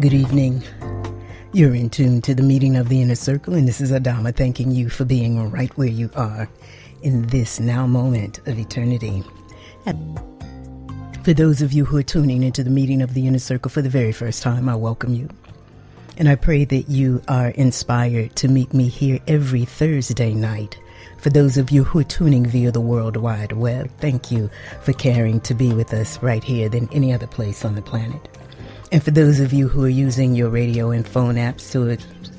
Good evening. You're in tune to the meeting of the inner circle, and this is Adama thanking you for being right where you are in this now moment of eternity. For those of you who are tuning into the meeting of the inner circle for the very first time, I welcome you. And I pray that you are inspired to meet me here every Thursday night. For those of you who are tuning via the World Wide Web, thank you for caring to be with us right here than any other place on the planet. And for those of you who are using your radio and phone apps to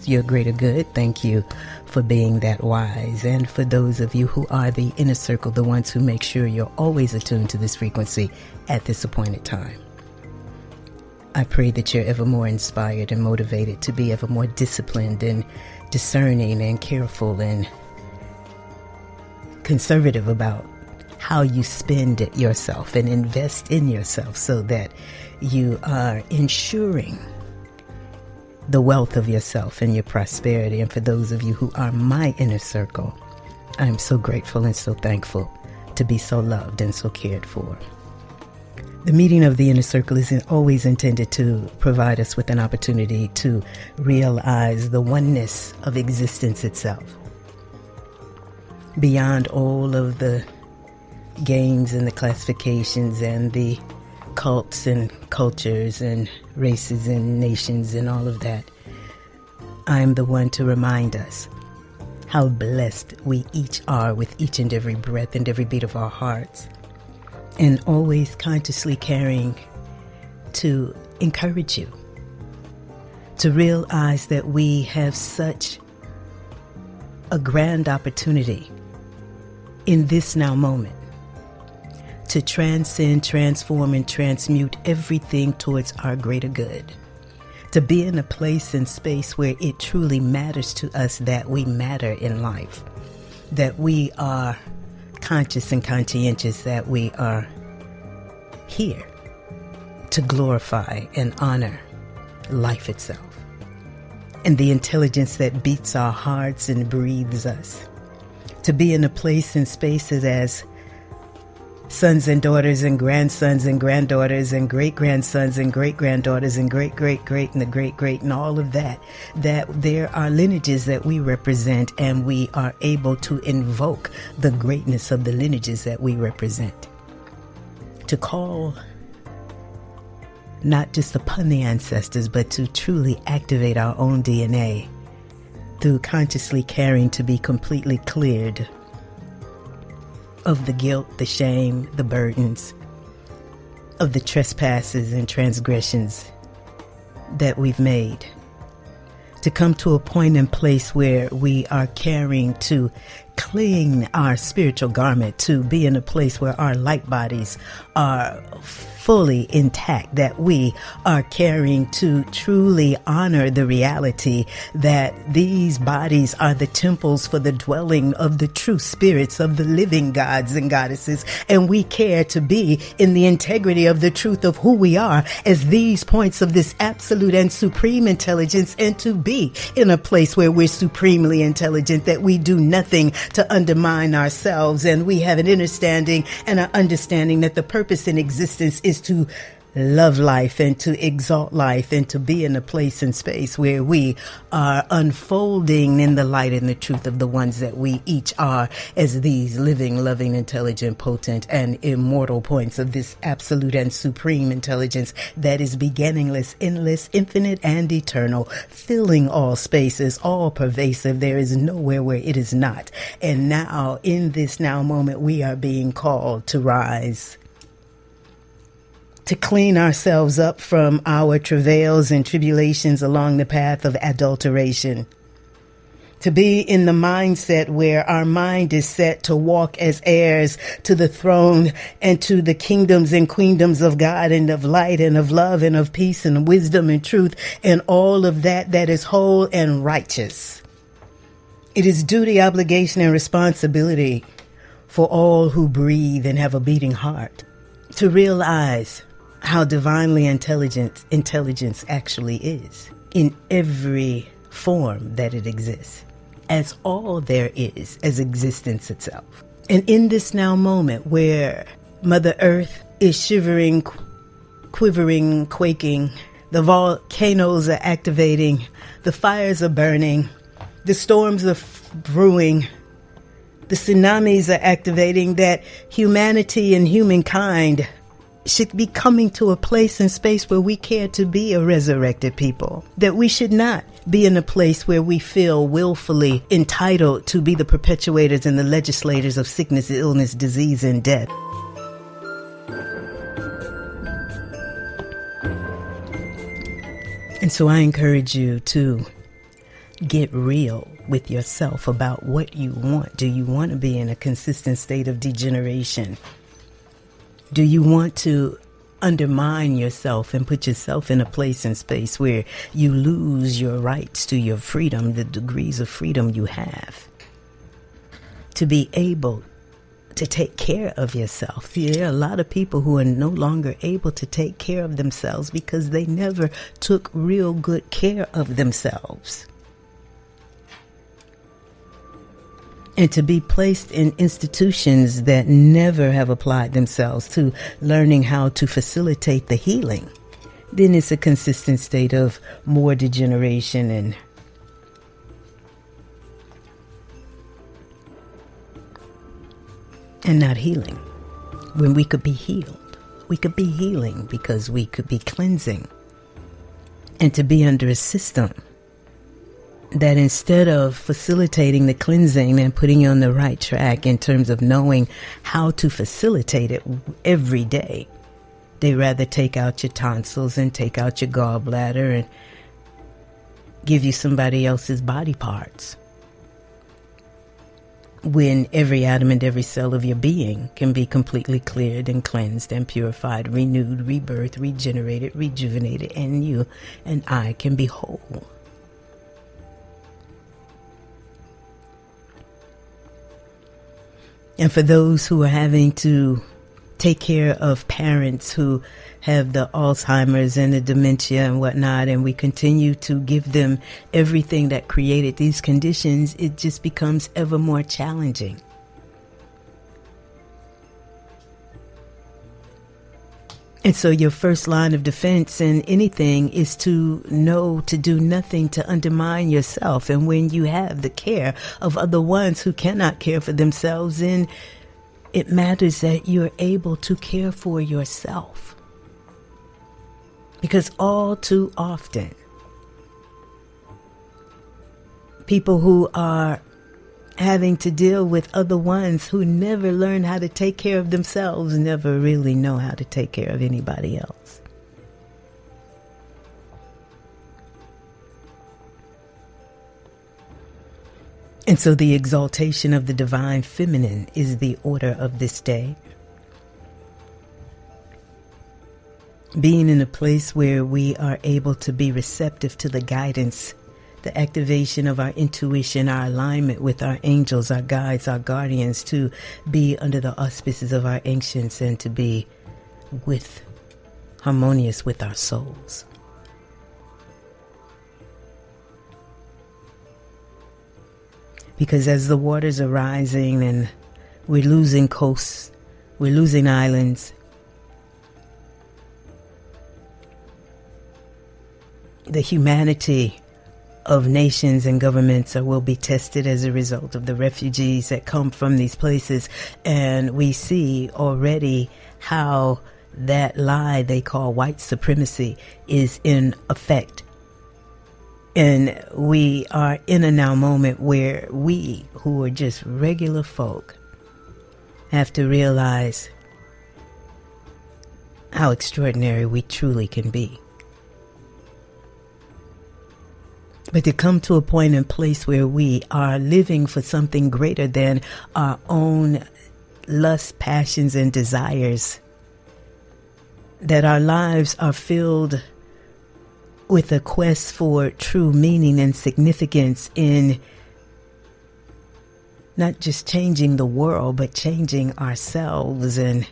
your greater good, thank you for being that wise. And for those of you who are the inner circle, the ones who make sure you're always attuned to this frequency at this appointed time. I pray that you're ever more inspired and motivated to be ever more disciplined and discerning and careful and conservative about how you spend it yourself and invest in yourself so that you are ensuring the wealth of yourself and your prosperity. And for those of you who are my inner circle, I'm so grateful and so thankful to be so loved and so cared for. The meeting of the inner circle is always intended to provide us with an opportunity to realize the oneness of existence itself. Beyond all of the games and the classifications and the cults and cultures and races and nations and all of that. I'm the one to remind us how blessed we each are with each and every breath and every beat of our hearts, and always consciously caring to encourage you to realize that we have such a grand opportunity in this now moment to transcend, transform, and transmute everything towards our greater good. To be in a place and space where it truly matters to us that we matter in life, that we are conscious and conscientious that we are here to glorify and honor life itself and the intelligence that beats our hearts and breathes us. To be in a place and spaces as sons and daughters and grandsons and granddaughters and great grandsons and great granddaughters and great great great and the great great and all of that that there are lineages that we represent and we are able to invoke the greatness of the lineages that we represent. To call not just upon the ancestors but to truly activate our own DNA through consciously caring to be completely cleared of the guilt, the shame, the burdens, of the trespasses and transgressions that we've made. To come to a point and place where we are caring to clean our spiritual garment, to be in a place where our light bodies are fully intact, that we are caring to truly honor the reality that these bodies are the temples for the dwelling of the true spirits of the living gods and goddesses. And we care to be in the integrity of the truth of who we are as these points of this absolute and supreme intelligence and to be in a place where we're supremely intelligent, that we do nothing to undermine ourselves. And we have an understanding and an understanding that the purpose in existence is to love life and to exalt life and to be in a place and space where we are unfolding in the light and the truth of the ones that we each are as these living, loving, intelligent, potent, and immortal points of this absolute and supreme intelligence that is beginningless, endless, infinite, and eternal, filling all spaces, all pervasive. There is nowhere where it is not. And now, in this now moment, we are being called to rise to clean ourselves up from our travails and tribulations along the path of adulteration. To be in the mindset where our mind is set to walk as heirs to the throne and to the kingdoms and queendoms of God and of light and of love and of peace and wisdom and truth and all of that that is whole and righteous. It is duty, obligation, and responsibility for all who breathe and have a beating heart to realize how divinely intelligent intelligence actually is in every form that it exists, as all there is as existence itself. And in this now moment where Mother Earth is shivering, quivering, quaking, The volcanoes are activating, the fires are burning, the storms are brewing, the tsunamis are activating, that humanity and humankind should be coming to a place and space where we care to be a resurrected people. That we should not be in a place where we feel willfully entitled to be the perpetuators and the legislators of sickness, illness, disease, and death. And so I encourage you to get real with yourself about what you want. Do you want to be in a consistent state of degeneration? Do you want to undermine yourself and put yourself in a place and space where you lose your rights to your freedom, the degrees of freedom you have? To be able to take care of yourself. There are a lot of people who are no longer able to take care of themselves because they never took real good care of themselves. And to be placed in institutions that never have applied themselves to learning how to facilitate the healing, then it's a consistent state of more degeneration and and not healing. When we could be healed, we could be healing because we could be cleansing. And to be under a system that instead of facilitating the cleansing and putting you on the right track in terms of knowing how to facilitate it every day, they rather take out your tonsils and take out your gallbladder and give you somebody else's body parts. When every atom and every cell of your being can be completely cleared and cleansed and purified, renewed, rebirthed, regenerated, rejuvenated, and you and I can be whole. And for those who are having to take care of parents who have the Alzheimer's and the dementia and whatnot, and we continue to give them everything that created these conditions, it just becomes ever more challenging. And so, your first line of defense in anything is to know to do nothing to undermine yourself. And when you have the care of other ones who cannot care for themselves, then it matters that you're able to care for yourself. Because all too often, people who are having to deal with other ones who never learn how to take care of themselves, never really know how to take care of anybody else. And so the exaltation of the divine feminine is the order of this day. Being in a place where we are able to be receptive to the guidance the activation of our intuition, our alignment with our angels, our guides, our guardians, to be under the auspices of our ancients and to be with harmonious with our souls. Because as the waters are rising and we're losing coasts, we're losing islands, the humanity of nations and governments will be tested as a result of the refugees that come from these places. And we see already how that lie they call white supremacy is in effect. And we are in a now moment where we, who are just regular folk, have to realize how extraordinary we truly can be. But to come to a point and place where we are living for something greater than our own lusts, passions, and desires. That our lives are filled with a quest for true meaning and significance in not just changing the world, but changing ourselves and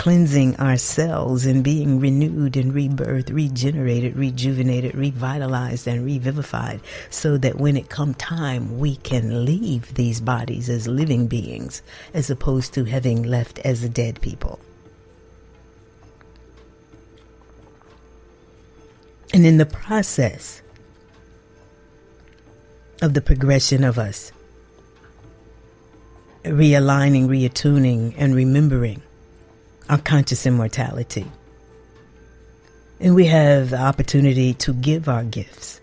cleansing ourselves and being renewed and rebirthed, regenerated, rejuvenated, revitalized, and revivified, so that when it come time, we can leave these bodies as living beings, as opposed to having left as dead people. And in the process of the progression of us realigning, reattuning, and remembering our conscious immortality. And we have the opportunity to give our gifts,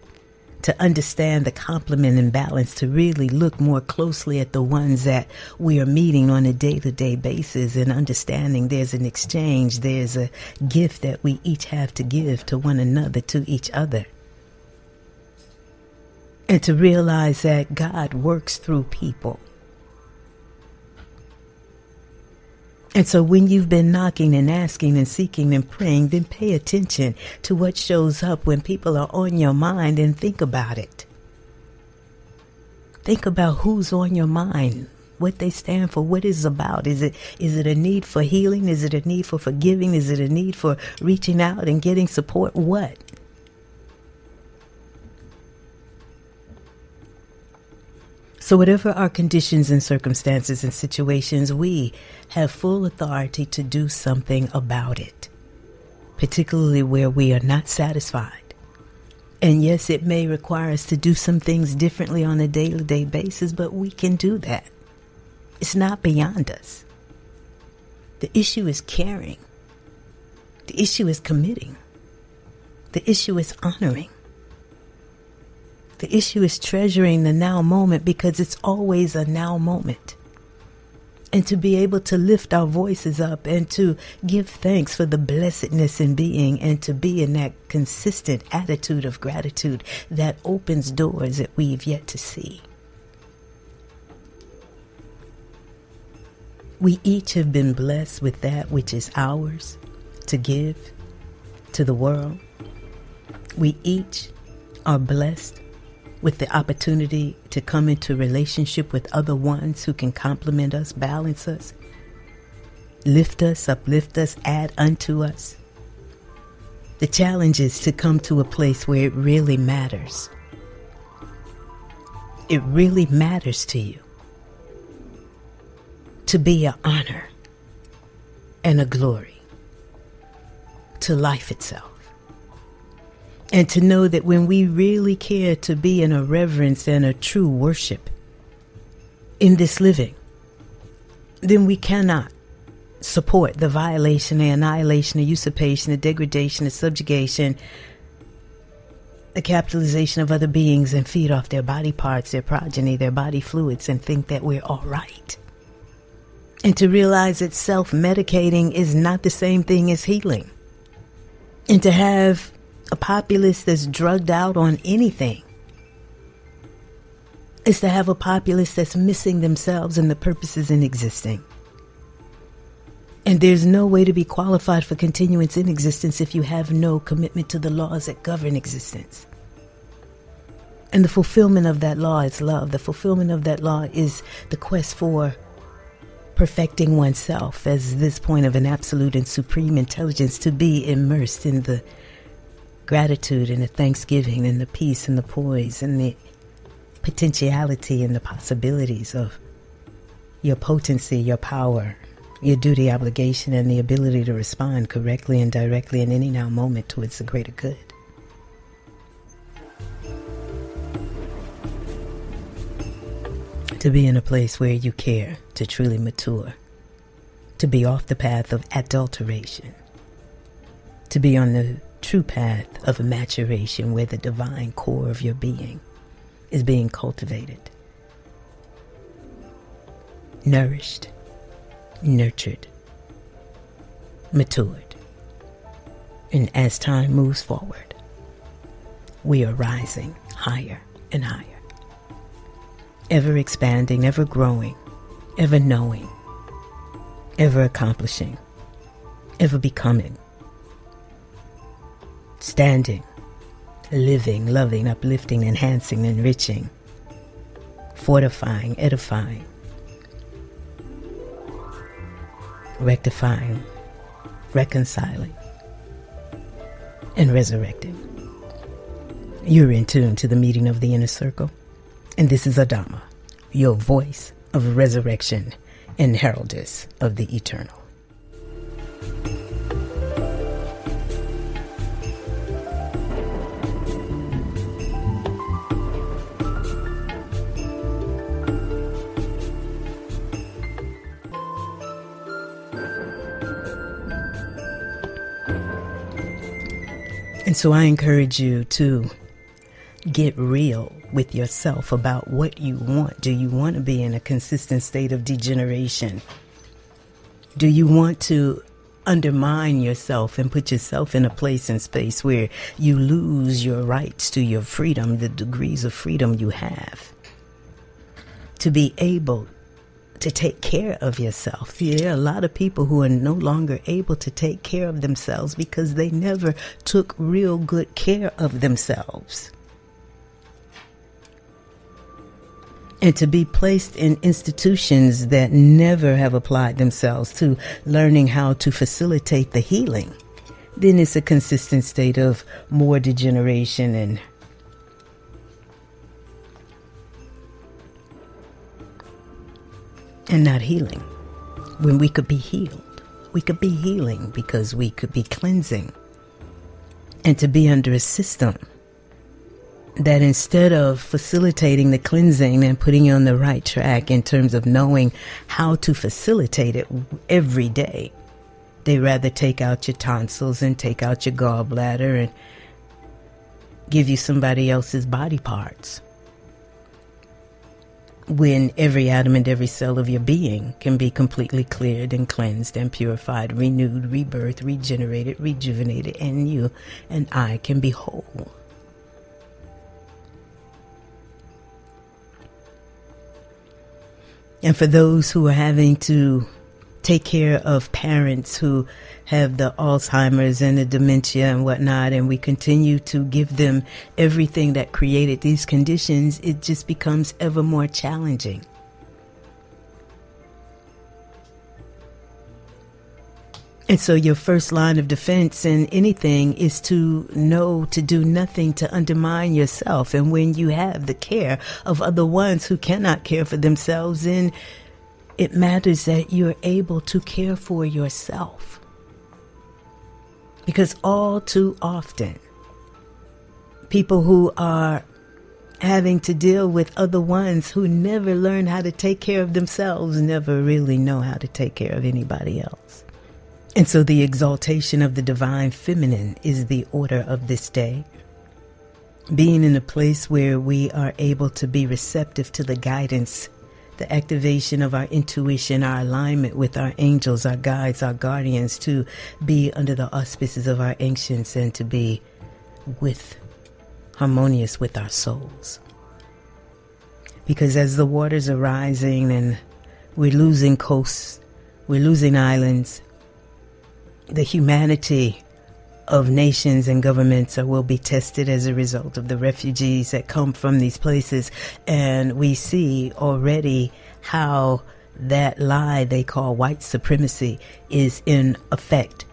to understand the complement and balance, to really look more closely at the ones that we are meeting on a day to day basis and understanding there's an exchange, there's a gift that we each have to give to one another, to each other. And to realize that God works through people. And so when you've been knocking and asking and seeking and praying, then pay attention to what shows up when people are on your mind and think about it. Think about who's on your mind, what they stand for, what it's about. Is it is it a need for healing? Is it a need for forgiving? Is it a need for reaching out and getting support? What? So, whatever our conditions and circumstances and situations, we have full authority to do something about it, particularly where we are not satisfied. And yes, it may require us to do some things differently on a day to day basis, but we can do that. It's not beyond us. The issue is caring, the issue is committing, the issue is honoring. The issue is treasuring the now moment because it's always a now moment. And to be able to lift our voices up and to give thanks for the blessedness in being and to be in that consistent attitude of gratitude that opens doors that we've yet to see. We each have been blessed with that which is ours to give to the world. We each are blessed with the opportunity to come into relationship with other ones who can complement us, balance us, lift us, uplift us, add unto us. The challenge is to come to a place where it really matters. It really matters to you to be an honor and a glory to life itself. And to know that when we really care to be in a reverence and a true worship in this living, then we cannot support the violation, the annihilation, the usurpation, the degradation, the subjugation, the capitalization of other beings and feed off their body parts, their progeny, their body fluids, and think that we're all right. And to realize that self medicating is not the same thing as healing. And to have a populace that's drugged out on anything is to have a populace that's missing themselves and the purposes in existing. And there's no way to be qualified for continuance in existence if you have no commitment to the laws that govern existence. And the fulfillment of that law is love. The fulfillment of that law is the quest for perfecting oneself as this point of an absolute and supreme intelligence to be immersed in the gratitude and the thanksgiving and the peace and the poise and the potentiality and the possibilities of your potency, your power, your duty, obligation, and the ability to respond correctly and directly in any now moment towards the greater good. To be in a place where you care, to truly mature, to be off the path of adulteration, to be on the true path of maturation where the divine core of your being is being cultivated, nourished, nurtured, matured. And as time moves forward, we are rising higher and higher, ever expanding, ever growing, ever knowing, ever accomplishing, ever becoming standing, living, loving, uplifting, enhancing, enriching, fortifying, edifying, rectifying, reconciling, and resurrecting. You're in tune to the meeting of the inner circle, and this is Adama, your voice of resurrection and heraldess of the eternal. So I encourage you to get real with yourself about what you want. Do you want to be in a consistent state of degeneration? Do you want to undermine yourself and put yourself in a place and space where you lose your rights to your freedom, the degrees of freedom you have? To be able to take care of yourself. There are a lot of people who are no longer able to take care of themselves because they never took real good care of themselves. and to be placed in institutions that never have applied themselves to learning how to facilitate the healing, then it's a consistent state of more degeneration and and not healing. When we could be healed, we could be healing because we could be cleansing. And to be under a system that instead of facilitating the cleansing and putting you on the right track in terms of knowing how to facilitate it every day, they rather take out your tonsils and take out your gallbladder and give you somebody else's body parts. When every atom and every cell of your being can be completely cleared and cleansed and purified, renewed, rebirthed, regenerated, rejuvenated, and you and I can be whole. And for those who are having to take care of parents who have the Alzheimer's and the dementia and whatnot, and we continue to give them everything that created these conditions, it just becomes ever more challenging. And so, your first line of defense in anything is to know to do nothing to undermine yourself. And when you have the care of other ones who cannot care for themselves, then it matters that you're able to care for yourself. Because all too often, people who are having to deal with other ones who never learn how to take care of themselves never really know how to take care of anybody else. And so the exaltation of the divine feminine is the order of this day. Being in a place where we are able to be receptive to the guidance, the activation of our intuition, our alignment with our angels, our guides, our guardians, to be under the auspices of our ancients and to be with harmonious with our souls. Because as the waters are rising and we're losing coasts, we're losing islands, the humanity of nations and governments will be tested as a result of the refugees that come from these places. And we see already how that lie they call white supremacy is in effect.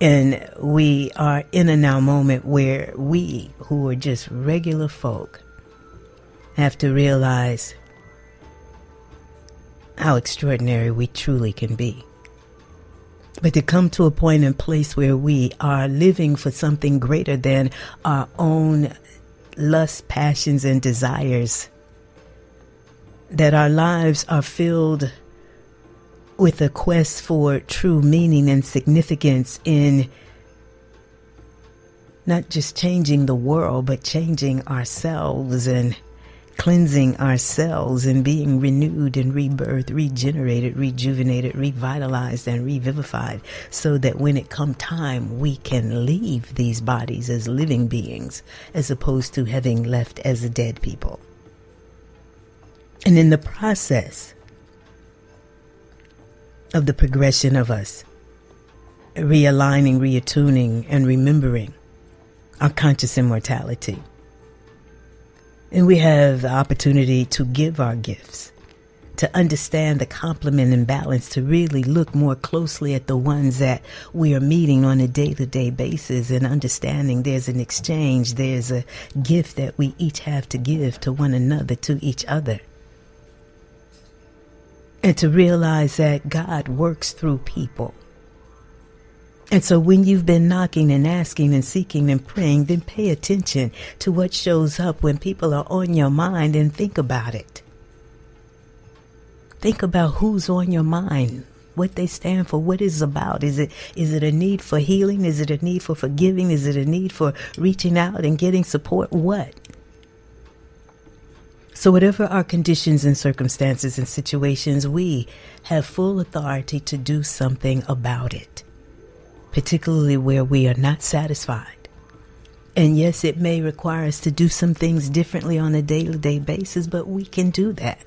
And we are in a now moment where we, who are just regular folk, have to realize how extraordinary we truly can be. But to come to a point and place where we are living for something greater than our own lusts, passions, and desires. That our lives are filled with a quest for true meaning and significance in not just changing the world, but changing ourselves and cleansing ourselves and being renewed and rebirthed, regenerated, rejuvenated, revitalized, and revivified, so that when it come time, we can leave these bodies as living beings, as opposed to having left as dead people. And in the process of the progression of us, realigning, reattuning, and remembering our conscious immortality and we have the opportunity to give our gifts, to understand the complement and balance, to really look more closely at the ones that we are meeting on a day to day basis and understanding there's an exchange, there's a gift that we each have to give to one another, to each other. And to realize that God works through people. And so when you've been knocking and asking and seeking and praying, then pay attention to what shows up when people are on your mind and think about it. Think about who's on your mind what they stand for, what it's about. Is it is it a need for healing? Is it a need for forgiving? Is it a need for reaching out and getting support? What? So, whatever our conditions and circumstances and situations, we have full authority to do something about it, particularly where we are not satisfied. And yes, it may require us to do some things differently on a day to day basis, but we can do that.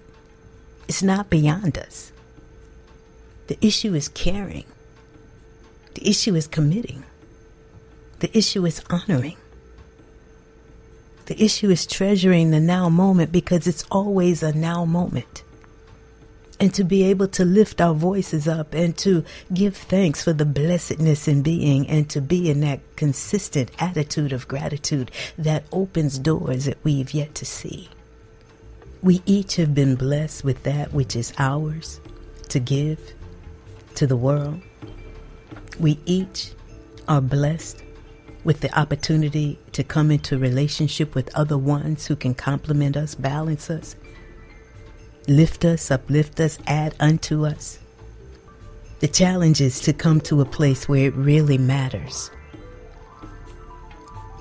It's not beyond us. The issue is caring, the issue is committing, the issue is honoring. The issue is treasuring the now moment because it's always a now moment. And to be able to lift our voices up and to give thanks for the blessedness in being and to be in that consistent attitude of gratitude that opens doors that we've yet to see. We each have been blessed with that which is ours to give to the world. We each are blessed with the opportunity to come into relationship with other ones who can complement us, balance us, lift us, uplift us, add unto us. The challenge is to come to a place where it really matters.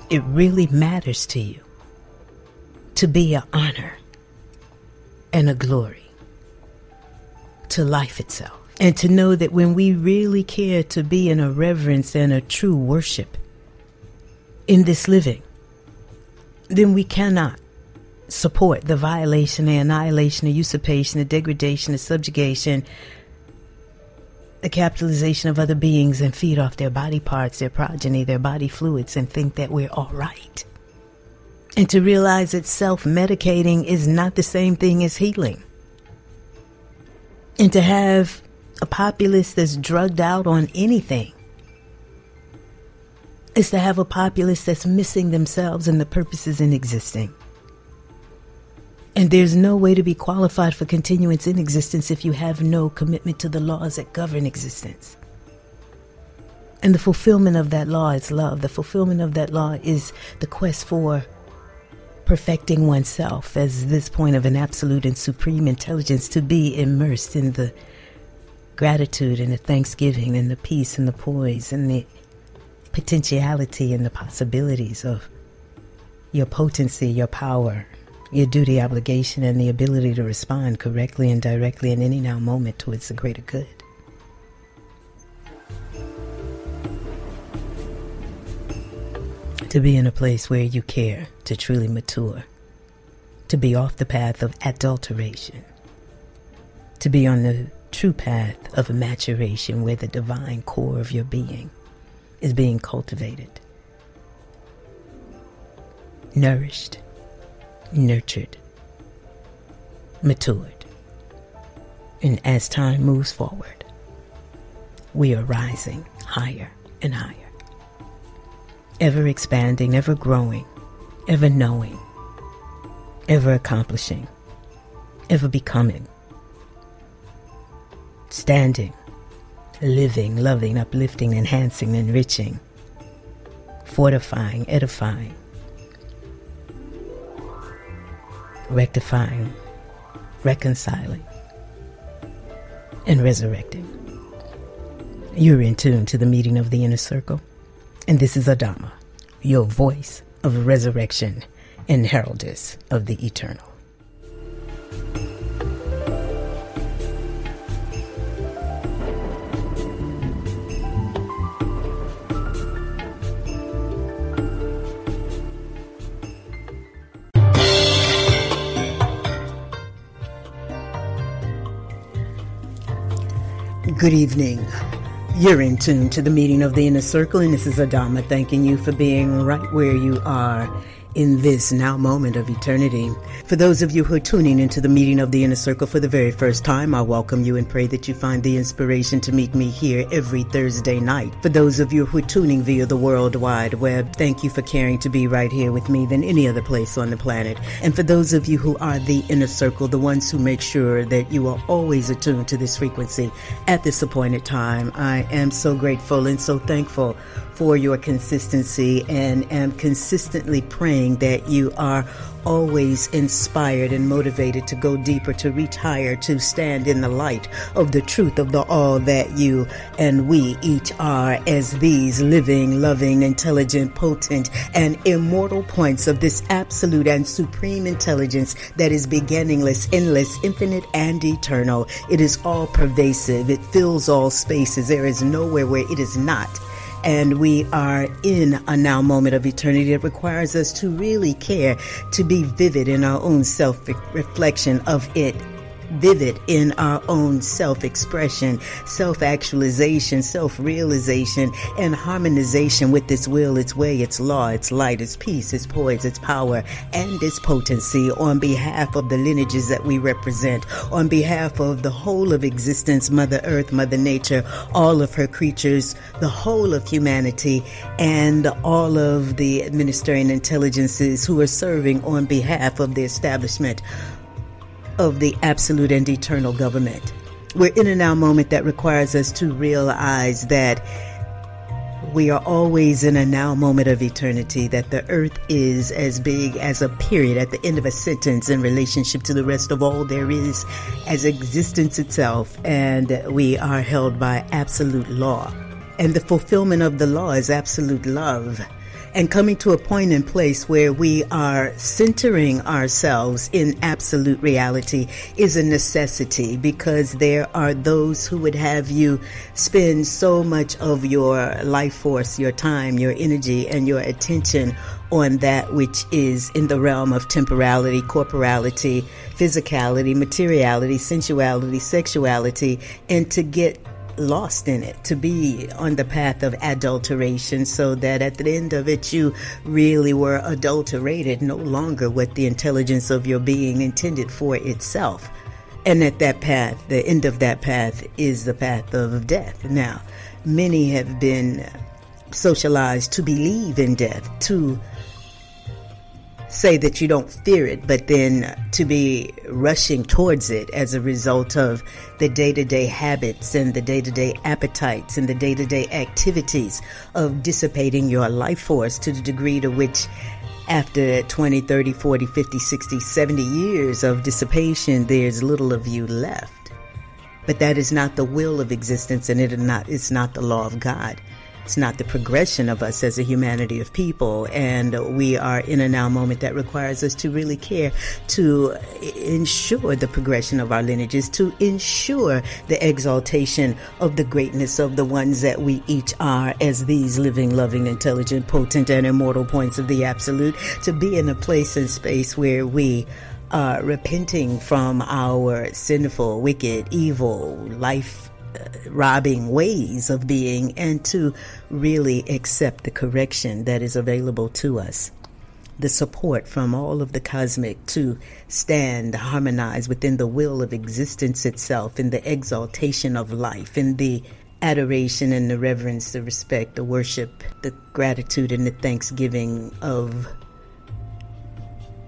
It really matters to you to be an honor and a glory to life itself. And to know that when we really care to be in a reverence and a true worship, in this living, then we cannot support the violation, the annihilation, the usurpation, the degradation, the subjugation, the capitalization of other beings and feed off their body parts, their progeny, their body fluids, and think that we're all right. And to realize that self medicating is not the same thing as healing. And to have a populace that's drugged out on anything is to have a populace that's missing themselves and the purposes in existing. And there's no way to be qualified for continuance in existence if you have no commitment to the laws that govern existence. And the fulfillment of that law is love. The fulfillment of that law is the quest for perfecting oneself as this point of an absolute and supreme intelligence to be immersed in the gratitude and the thanksgiving and the peace and the poise and the potentiality and the possibilities of your potency, your power, your duty, obligation, and the ability to respond correctly and directly in any now moment towards the greater good. To be in a place where you care to truly mature, to be off the path of adulteration, to be on the true path of maturation where the divine core of your being is being cultivated, nourished, nurtured, matured. And as time moves forward, we are rising higher and higher, ever expanding, ever growing, ever knowing, ever accomplishing, ever becoming, standing living, loving, uplifting, enhancing, enriching, fortifying, edifying, rectifying, reconciling, and resurrecting. You're in tune to the meeting of the inner circle, and this is Adama, your voice of resurrection and heraldess of the eternal. Good evening. You're in tune to the meeting of the inner circle, and this is Adama thanking you for being right where you are in this now moment of eternity. For those of you who are tuning into the meeting of the inner circle for the very first time, I welcome you and pray that you find the inspiration to meet me here every Thursday night. For those of you who are tuning via the World Wide Web, thank you for caring to be right here with me than any other place on the planet. And for those of you who are the inner circle, the ones who make sure that you are always attuned to this frequency at this appointed time, I am so grateful and so thankful for your consistency and am consistently praying meaning that you are always inspired and motivated to go deeper, to reach higher, to stand in the light of the truth of the all that you and we each are as these living, loving, intelligent, potent, and immortal points of this absolute and supreme intelligence that is beginningless, endless, infinite, and eternal. It is all pervasive. It fills all spaces. There is nowhere where it is not and we are in a now moment of eternity that requires us to really care, to be vivid in our own self reflection of it vivid in our own self expression, self actualization, self realization, and harmonization with its will, its way, its law, its light, its peace, its poise, its power, and its potency. On behalf of the lineages that we represent, on behalf of the whole of existence, Mother Earth, Mother Nature, all of her creatures, the whole of humanity, and all of the administering intelligences who are serving on behalf of the establishment of the absolute and eternal government. We're in a now moment that requires us to realize that we are always in a now moment of eternity, that the earth is as big as a period at the end of a sentence in relationship to the rest of all there is as existence itself, and we are held by absolute law. And the fulfillment of the law is absolute love and coming to a point in place where we are centering ourselves in absolute reality is a necessity because there are those who would have you spend so much of your life force, your time, your energy, and your attention on that which is in the realm of temporality, corporality, physicality, materiality, sensuality, sexuality, and to get lost in it, to be on the path of adulteration, so that at the end of it, you really were adulterated, no longer what the intelligence of your being intended for itself. And at that path, the end of that path is the path of death. Now, many have been socialized to believe in death, to say that you don't fear it, but then to be rushing towards it as a result of the day to day habits and the day to day appetites and the day to day activities of dissipating your life force to the degree to which after 20, 30, 40, 50, 60, 70 years of dissipation, there's little of you left. But that is not the will of existence and it is not, it's not the law of God. It's not the progression of us as a humanity of people. And we are in a now moment that requires us to really care to ensure the progression of our lineages, to ensure the exaltation of the greatness of the ones that we each are as these living, loving, intelligent, potent, and immortal points of the absolute, to be in a place and space where we are repenting from our sinful, wicked, evil life robbing ways of being and to really accept the correction that is available to us. The support from all of the cosmic to stand, harmonize within the will of existence itself, in the exaltation of life, in the adoration and the reverence, the respect, the worship, the gratitude, and the thanksgiving of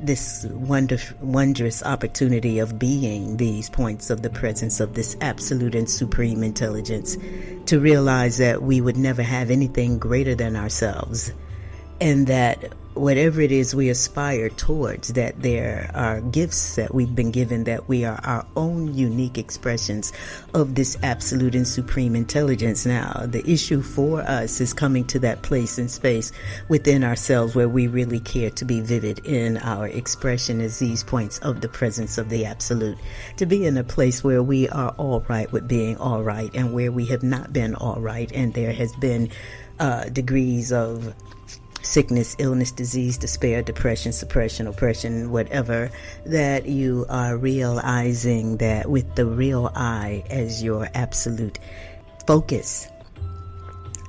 this wondrous opportunity of being these points of the presence of this absolute and supreme intelligence, to realize that we would never have anything greater than ourselves, and that whatever it is we aspire towards, that there are gifts that we've been given, that we are our own unique expressions of this absolute and supreme intelligence. Now, the issue for us is coming to that place and space within ourselves where we really care to be vivid in our expression as these points of the presence of the absolute. To be in a place where we are all right with being all right and where we have not been all right and there has been uh, degrees of sickness, illness, disease, despair, depression, suppression, oppression, whatever, that you are realizing that with the real I as your absolute focus,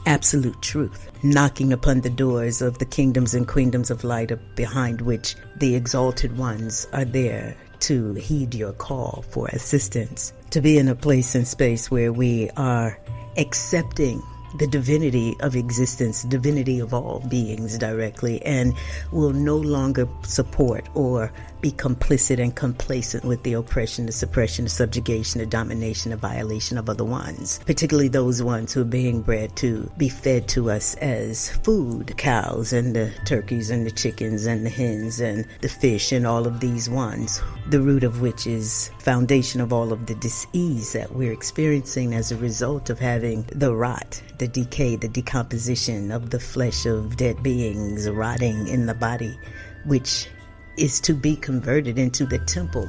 absolute truth, knocking upon the doors of the kingdoms and queendoms of light behind which the exalted ones are there to heed your call for assistance, to be in a place and space where we are accepting the divinity of existence, divinity of all beings directly, and will no longer support or be complicit and complacent with the oppression, the suppression, the subjugation, the domination, the violation of other ones, particularly those ones who are being bred to be fed to us as food, cows and the turkeys and the chickens and the hens and the fish and all of these ones, the root of which is foundation of all of the disease that we're experiencing as a result of having the rot, the decay, the decomposition of the flesh of dead beings rotting in the body, which is to be converted into the temple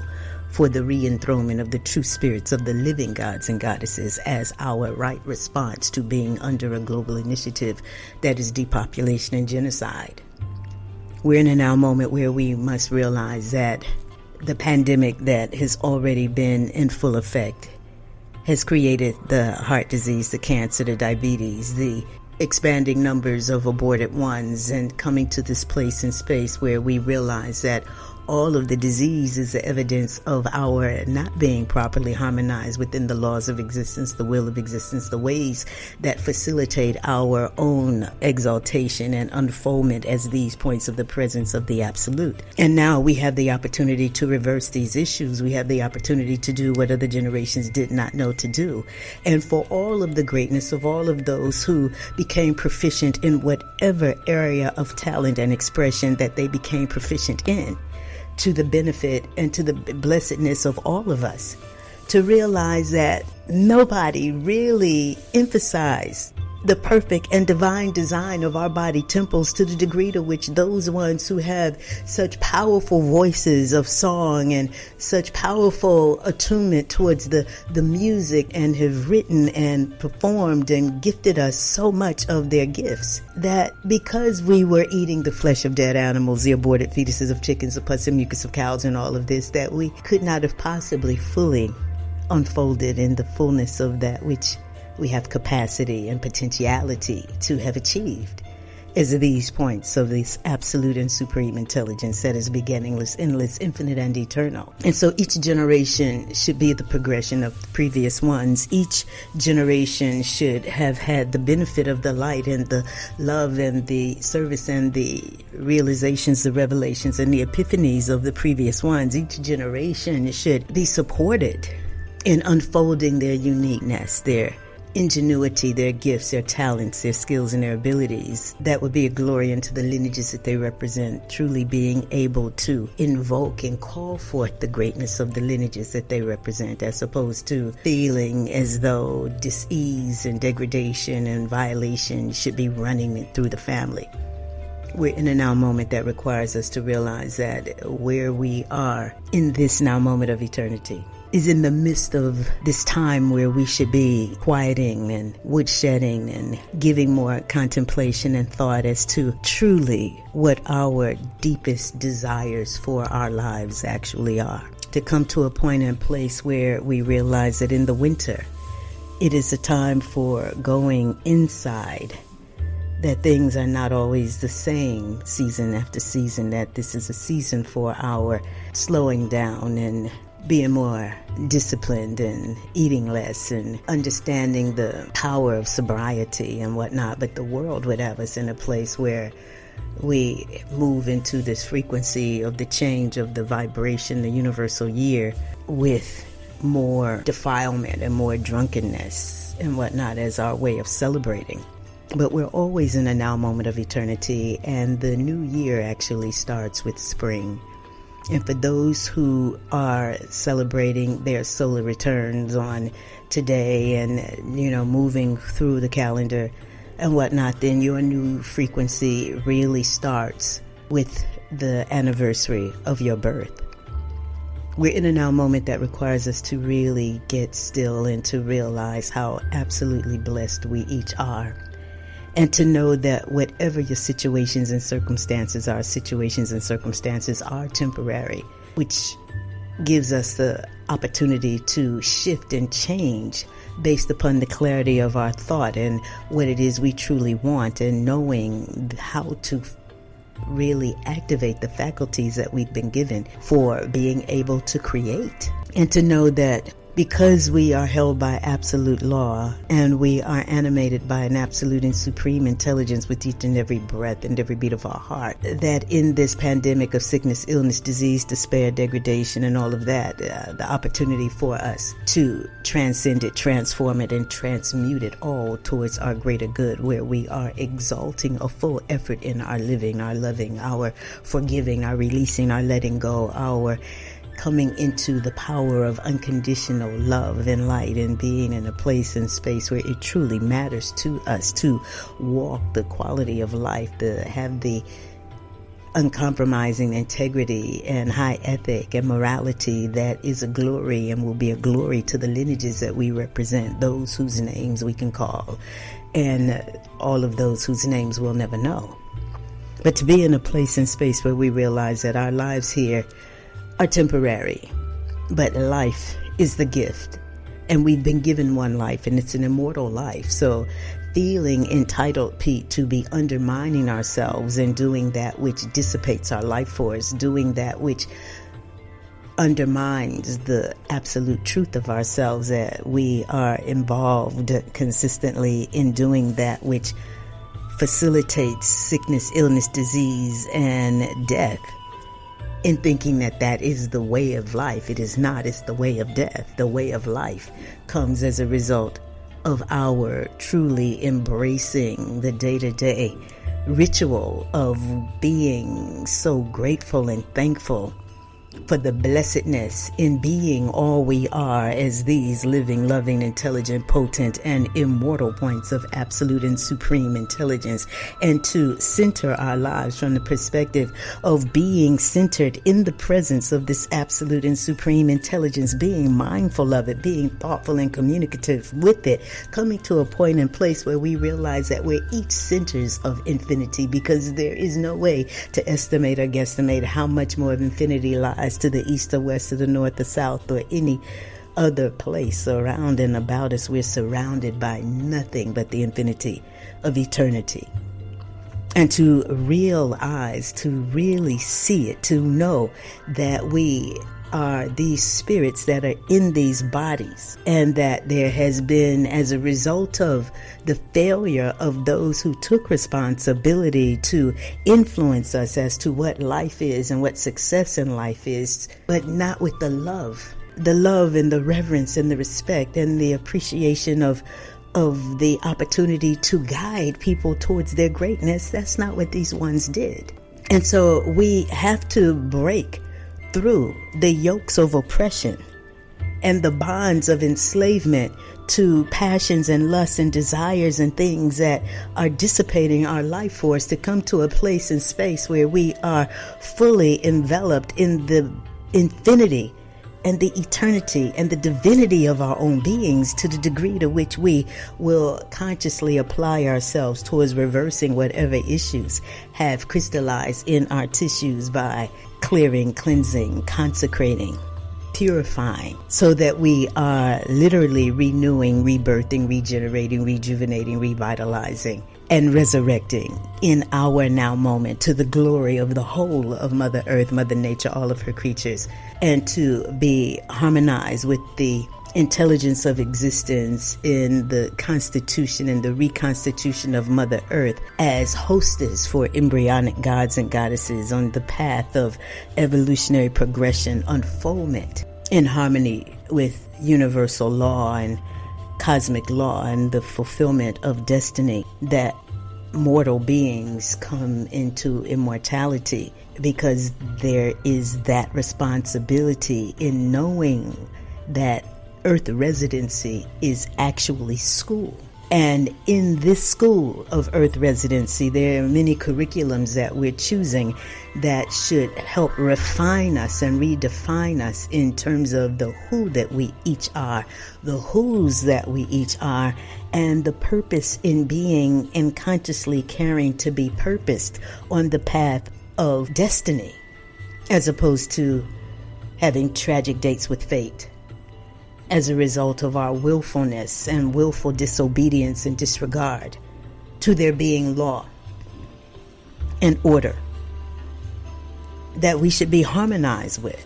for the re enthronement of the true spirits of the living gods and goddesses as our right response to being under a global initiative that is depopulation and genocide. We're in a now moment where we must realize that the pandemic that has already been in full effect has created the heart disease, the cancer, the diabetes, the expanding numbers of aborted ones and coming to this place in space where we realize that all of the disease is the evidence of our not being properly harmonized within the laws of existence, the will of existence, the ways that facilitate our own exaltation and unfoldment as these points of the presence of the absolute. And now we have the opportunity to reverse these issues. We have the opportunity to do what other generations did not know to do. And for all of the greatness of all of those who became proficient in whatever area of talent and expression that they became proficient in to the benefit and to the blessedness of all of us. To realize that nobody really emphasized the perfect and divine design of our body temples to the degree to which those ones who have such powerful voices of song and such powerful attunement towards the, the music and have written and performed and gifted us so much of their gifts that because we were eating the flesh of dead animals, the aborted fetuses of chickens, the pus and mucus of cows and all of this, that we could not have possibly fully unfolded in the fullness of that which we have capacity and potentiality to have achieved is these points of this absolute and supreme intelligence that is beginningless, endless, infinite, and eternal. And so each generation should be the progression of the previous ones. Each generation should have had the benefit of the light and the love and the service and the realizations, the revelations, and the epiphanies of the previous ones. Each generation should be supported in unfolding their uniqueness, their ingenuity, their gifts, their talents, their skills, and their abilities. That would be a glory unto the lineages that they represent, truly being able to invoke and call forth the greatness of the lineages that they represent, as opposed to feeling as though disease and degradation and violation should be running through the family. We're in a now moment that requires us to realize that where we are in this now moment of eternity, is in the midst of this time where we should be quieting and woodshedding and giving more contemplation and thought as to truly what our deepest desires for our lives actually are. To come to a point and place where we realize that in the winter, it is a time for going inside that things are not always the same season after season, that this is a season for our slowing down and being more disciplined and eating less and understanding the power of sobriety and whatnot. But the world would have us in a place where we move into this frequency of the change of the vibration, the universal year, with more defilement and more drunkenness and whatnot as our way of celebrating. But we're always in a now moment of eternity, and the new year actually starts with spring. And for those who are celebrating their solar returns on today and, you know, moving through the calendar and whatnot, then your new frequency really starts with the anniversary of your birth. We're in a now moment that requires us to really get still and to realize how absolutely blessed we each are and to know that whatever your situations and circumstances are, situations and circumstances are temporary, which gives us the opportunity to shift and change based upon the clarity of our thought and what it is we truly want and knowing how to really activate the faculties that we've been given for being able to create. And to know that because we are held by absolute law and we are animated by an absolute and supreme intelligence with each and every breath and every beat of our heart, that in this pandemic of sickness, illness, disease, despair, degradation, and all of that, uh, the opportunity for us to transcend it, transform it, and transmute it all towards our greater good, where we are exalting a full effort in our living, our loving, our forgiving, our releasing, our letting go, our coming into the power of unconditional love and light and being in a place and space where it truly matters to us to walk the quality of life, to have the uncompromising integrity and high ethic and morality that is a glory and will be a glory to the lineages that we represent, those whose names we can call, and all of those whose names we'll never know. But to be in a place and space where we realize that our lives here are temporary, but life is the gift. And we've been given one life, and it's an immortal life. So, feeling entitled, Pete, to be undermining ourselves and doing that which dissipates our life force, doing that which undermines the absolute truth of ourselves, that we are involved consistently in doing that which facilitates sickness, illness, disease, and death in thinking that that is the way of life. It is not, it's the way of death. The way of life comes as a result of our truly embracing the day to day ritual of being so grateful and thankful for the blessedness in being all we are as these living, loving, intelligent, potent, and immortal points of absolute and supreme intelligence, and to center our lives from the perspective of being centered in the presence of this absolute and supreme intelligence, being mindful of it, being thoughtful and communicative with it, coming to a point and place where we realize that we're each centers of infinity because there is no way to estimate or guesstimate how much more of infinity lies to the east or west or the north or south or any other place around and about us. We're surrounded by nothing but the infinity of eternity. And to realize, to really see it, to know that we are these spirits that are in these bodies, and that there has been, as a result of the failure of those who took responsibility to influence us as to what life is and what success in life is, but not with the love. The love and the reverence and the respect and the appreciation of of the opportunity to guide people towards their greatness. That's not what these ones did. And so we have to break through the yokes of oppression and the bonds of enslavement to passions and lusts and desires and things that are dissipating our life force to come to a place and space where we are fully enveloped in the infinity and the eternity and the divinity of our own beings to the degree to which we will consciously apply ourselves towards reversing whatever issues have crystallized in our tissues by clearing, cleansing, consecrating, purifying, so that we are literally renewing, rebirthing, regenerating, rejuvenating, revitalizing, and resurrecting in our now moment to the glory of the whole of Mother Earth, Mother Nature, all of her creatures, and to be harmonized with the intelligence of existence in the constitution and the reconstitution of Mother Earth as hostess for embryonic gods and goddesses on the path of evolutionary progression, unfoldment in harmony with universal law and cosmic law and the fulfillment of destiny that mortal beings come into immortality because there is that responsibility in knowing that earth residency is actually school. And in this school of earth residency, there are many curriculums that we're choosing that should help refine us and redefine us in terms of the who that we each are, the whos that we each are, and the purpose in being and consciously caring to be purposed on the path of destiny, as opposed to having tragic dates with fate as a result of our willfulness and willful disobedience and disregard to there being law and order that we should be harmonized with.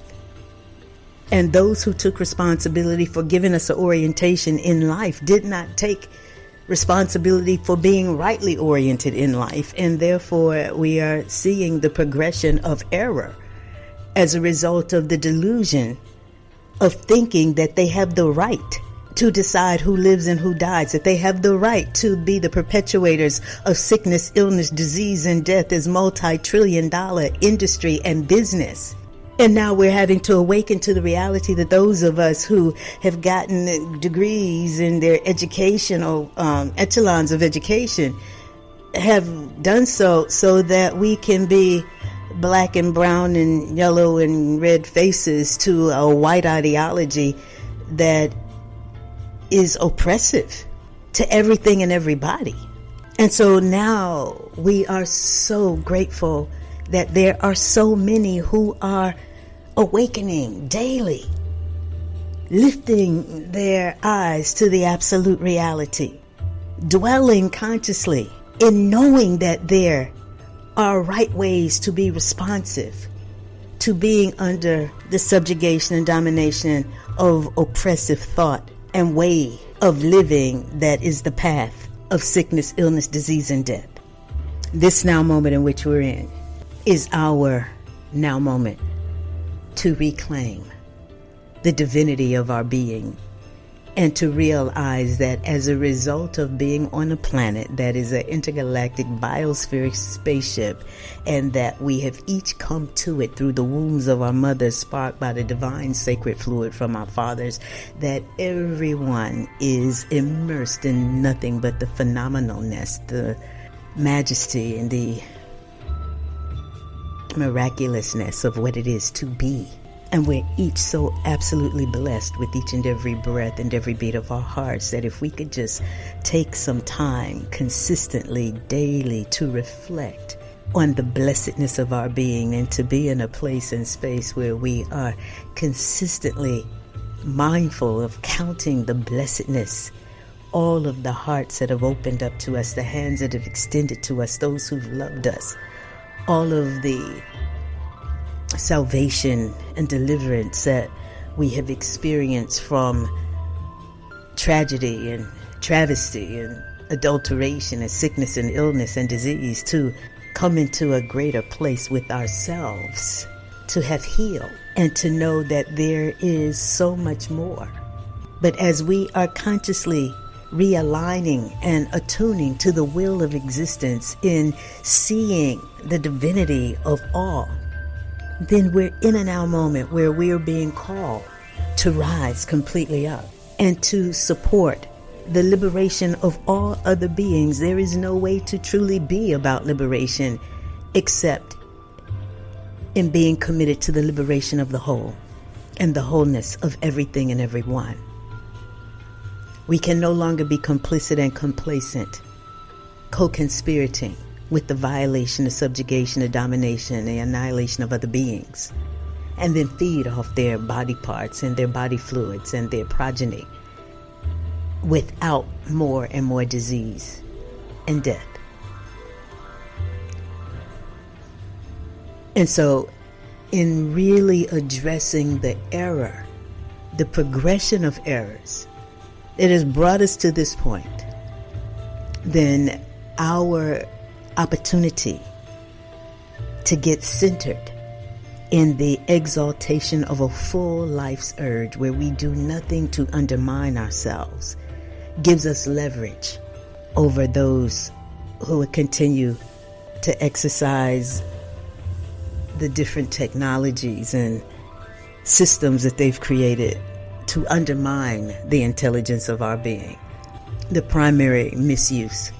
And those who took responsibility for giving us an orientation in life did not take responsibility for being rightly oriented in life. And therefore, we are seeing the progression of error as a result of the delusion of thinking that they have the right to decide who lives and who dies, that they have the right to be the perpetuators of sickness, illness, disease, and death as multi trillion dollar industry and business. And now we're having to awaken to the reality that those of us who have gotten degrees in their educational um, echelons of education have done so so that we can be black and brown and yellow and red faces to a white ideology that is oppressive to everything and everybody. And so now we are so grateful that there are so many who are awakening daily, lifting their eyes to the absolute reality, dwelling consciously in knowing that there are right ways to be responsive to being under the subjugation and domination of oppressive thought and way of living that is the path of sickness, illness, disease, and death. This now moment in which we're in is our now moment to reclaim the divinity of our being and to realize that as a result of being on a planet that is an intergalactic biospheric spaceship and that we have each come to it through the wombs of our mothers sparked by the divine sacred fluid from our fathers that everyone is immersed in nothing but the phenomenalness the majesty and the miraculousness of what it is to be and we're each so absolutely blessed with each and every breath and every beat of our hearts that if we could just take some time consistently, daily, to reflect on the blessedness of our being and to be in a place and space where we are consistently mindful of counting the blessedness all of the hearts that have opened up to us, the hands that have extended to us, those who've loved us, all of the salvation and deliverance that we have experienced from tragedy and travesty and adulteration and sickness and illness and disease to come into a greater place with ourselves, to have healed, and to know that there is so much more. But as we are consciously realigning and attuning to the will of existence in seeing the divinity of all, then we're in a now moment where we are being called to rise completely up and to support the liberation of all other beings. There is no way to truly be about liberation except in being committed to the liberation of the whole and the wholeness of everything and everyone. We can no longer be complicit and complacent, co conspirating with the violation, the subjugation, the domination, the annihilation of other beings, and then feed off their body parts and their body fluids and their progeny without more and more disease and death. And so, in really addressing the error, the progression of errors that has brought us to this point, then our opportunity to get centered in the exaltation of a full life's urge where we do nothing to undermine ourselves gives us leverage over those who would continue to exercise the different technologies and systems that they've created to undermine the intelligence of our being. The primary misuse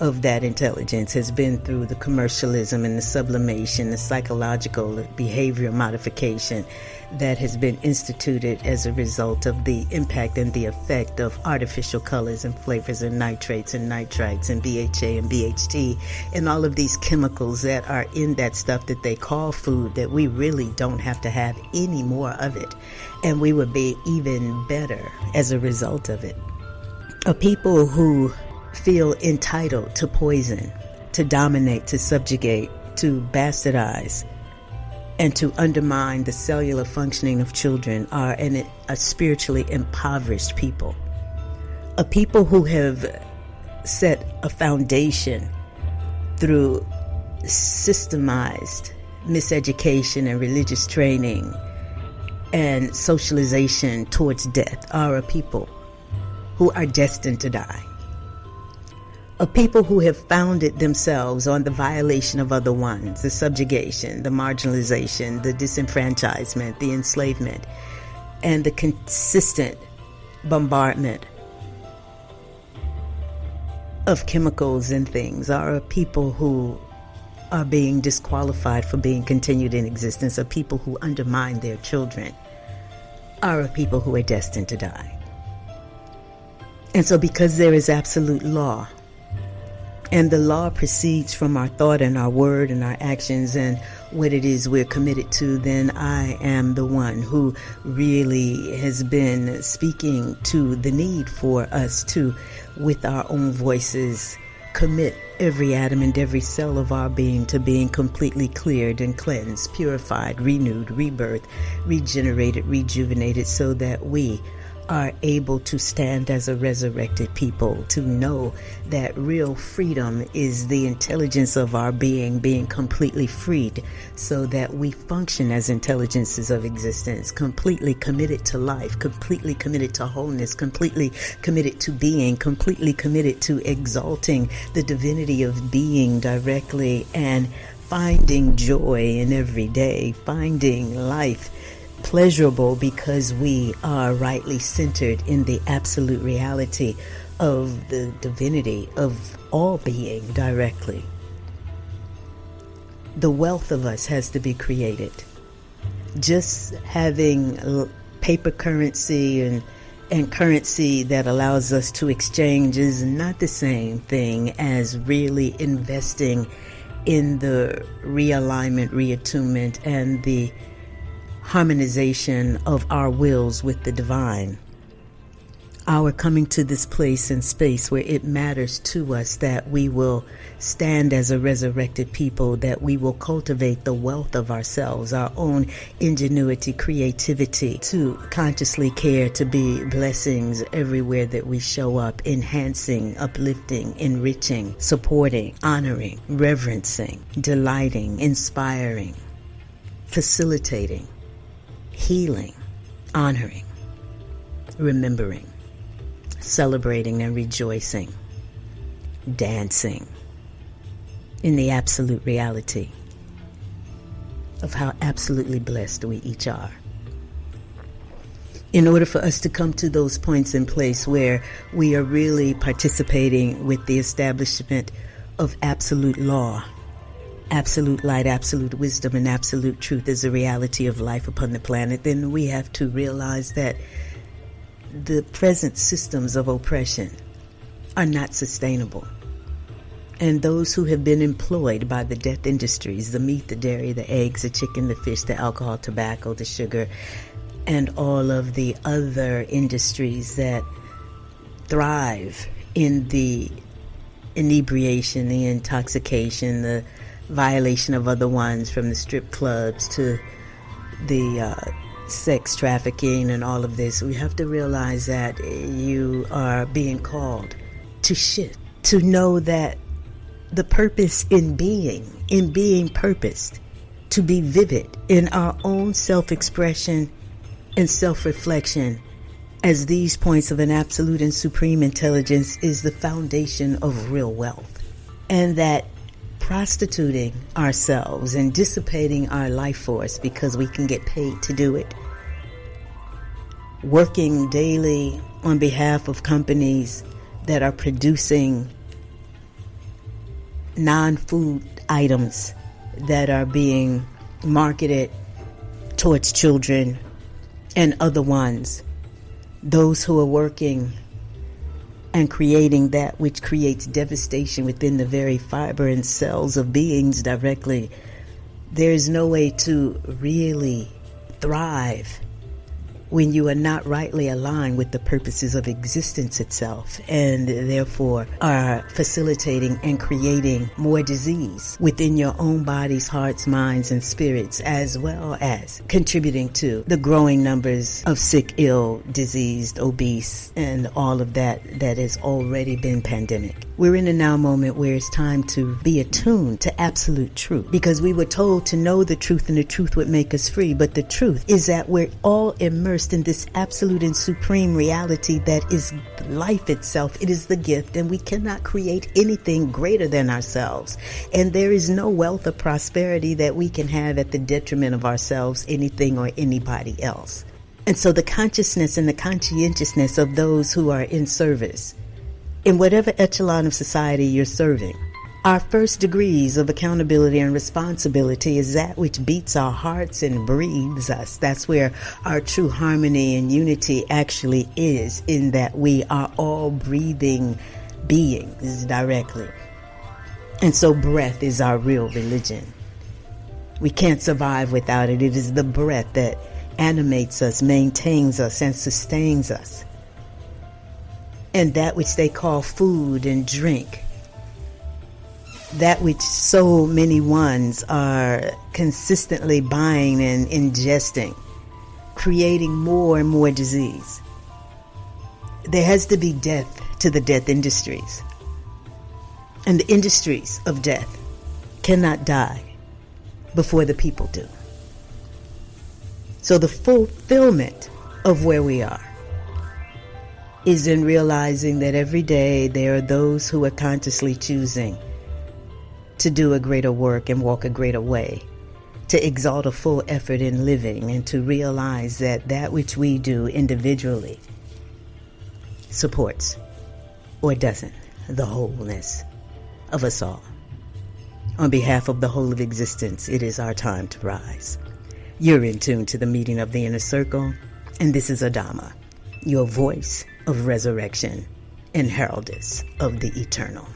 of that intelligence has been through the commercialism and the sublimation, the psychological behavior modification that has been instituted as a result of the impact and the effect of artificial colors and flavors and nitrates and nitrites and BHA and BHT and all of these chemicals that are in that stuff that they call food that we really don't have to have any more of it. And we would be even better as a result of it. A people who feel entitled to poison, to dominate, to subjugate, to bastardize and to undermine the cellular functioning of children are an, a spiritually impoverished people. A people who have set a foundation through systemized miseducation and religious training and socialization towards death are a people who are destined to die of people who have founded themselves on the violation of other ones, the subjugation, the marginalization, the disenfranchisement, the enslavement, and the consistent bombardment of chemicals and things are people who are being disqualified for being continued in existence, are people who undermine their children, are people who are destined to die. And so, because there is absolute law, and the law proceeds from our thought and our word and our actions and what it is we're committed to, then I am the one who really has been speaking to the need for us to, with our own voices, commit every atom and every cell of our being to being completely cleared and cleansed, purified, renewed, rebirthed, regenerated, rejuvenated, so that we are able to stand as a resurrected people, to know that real freedom is the intelligence of our being being completely freed so that we function as intelligences of existence, completely committed to life, completely committed to wholeness, completely committed to being, completely committed to exalting the divinity of being directly and finding joy in every day, finding life pleasurable because we are rightly centered in the absolute reality of the divinity of all being directly. The wealth of us has to be created. Just having paper currency and and currency that allows us to exchange is not the same thing as really investing in the realignment, reattunement, and the harmonization of our wills with the divine. Our coming to this place and space where it matters to us that we will stand as a resurrected people, that we will cultivate the wealth of ourselves, our own ingenuity, creativity, to consciously care to be blessings everywhere that we show up, enhancing, uplifting, enriching, supporting, honoring, reverencing, delighting, inspiring, facilitating healing, honoring, remembering, celebrating, and rejoicing, dancing in the absolute reality of how absolutely blessed we each are. In order for us to come to those points in place where we are really participating with the establishment of absolute law absolute light, absolute wisdom, and absolute truth is the reality of life upon the planet, then we have to realize that the present systems of oppression are not sustainable. And those who have been employed by the death industries the meat, the dairy, the eggs, the chicken, the fish, the alcohol, tobacco, the sugar, and all of the other industries that thrive in the inebriation, the intoxication, the violation of other ones from the strip clubs to the uh, sex trafficking and all of this, we have to realize that you are being called to shift, to know that the purpose in being, in being purposed, to be vivid in our own self expression and self reflection, as these points of an absolute and supreme intelligence is the foundation of real wealth. And that prostituting ourselves and dissipating our life force because we can get paid to do it. Working daily on behalf of companies that are producing non food items that are being marketed towards children and other ones. Those who are working and creating that which creates devastation within the very fiber and cells of beings directly, there is no way to really thrive when you are not rightly aligned with the purposes of existence itself and therefore are facilitating and creating more disease within your own bodies, hearts, minds, and spirits, as well as contributing to the growing numbers of sick, ill, diseased, obese, and all of that that has already been pandemic. We're in a now moment where it's time to be attuned to absolute truth because we were told to know the truth and the truth would make us free. But the truth is that we're all immersed in this absolute and supreme reality that is life itself. It is the gift and we cannot create anything greater than ourselves. And there is no wealth or prosperity that we can have at the detriment of ourselves, anything or anybody else. And so the consciousness and the conscientiousness of those who are in service in whatever echelon of society you're serving. Our first degrees of accountability and responsibility is that which beats our hearts and breathes us. That's where our true harmony and unity actually is, in that we are all breathing beings directly. And so breath is our real religion. We can't survive without it. It is the breath that animates us, maintains us, and sustains us and that which they call food and drink. That which so many ones are consistently buying and ingesting, creating more and more disease. There has to be death to the death industries. And the industries of death cannot die before the people do. So the fulfillment of where we are is in realizing that every day there are those who are consciously choosing to do a greater work and walk a greater way, to exalt a full effort in living, and to realize that that which we do individually supports or doesn't the wholeness of us all. On behalf of the whole of existence, it is our time to rise. You're in tune to the meeting of the inner circle, and this is Adama, your voice of resurrection and heraldess of the eternal.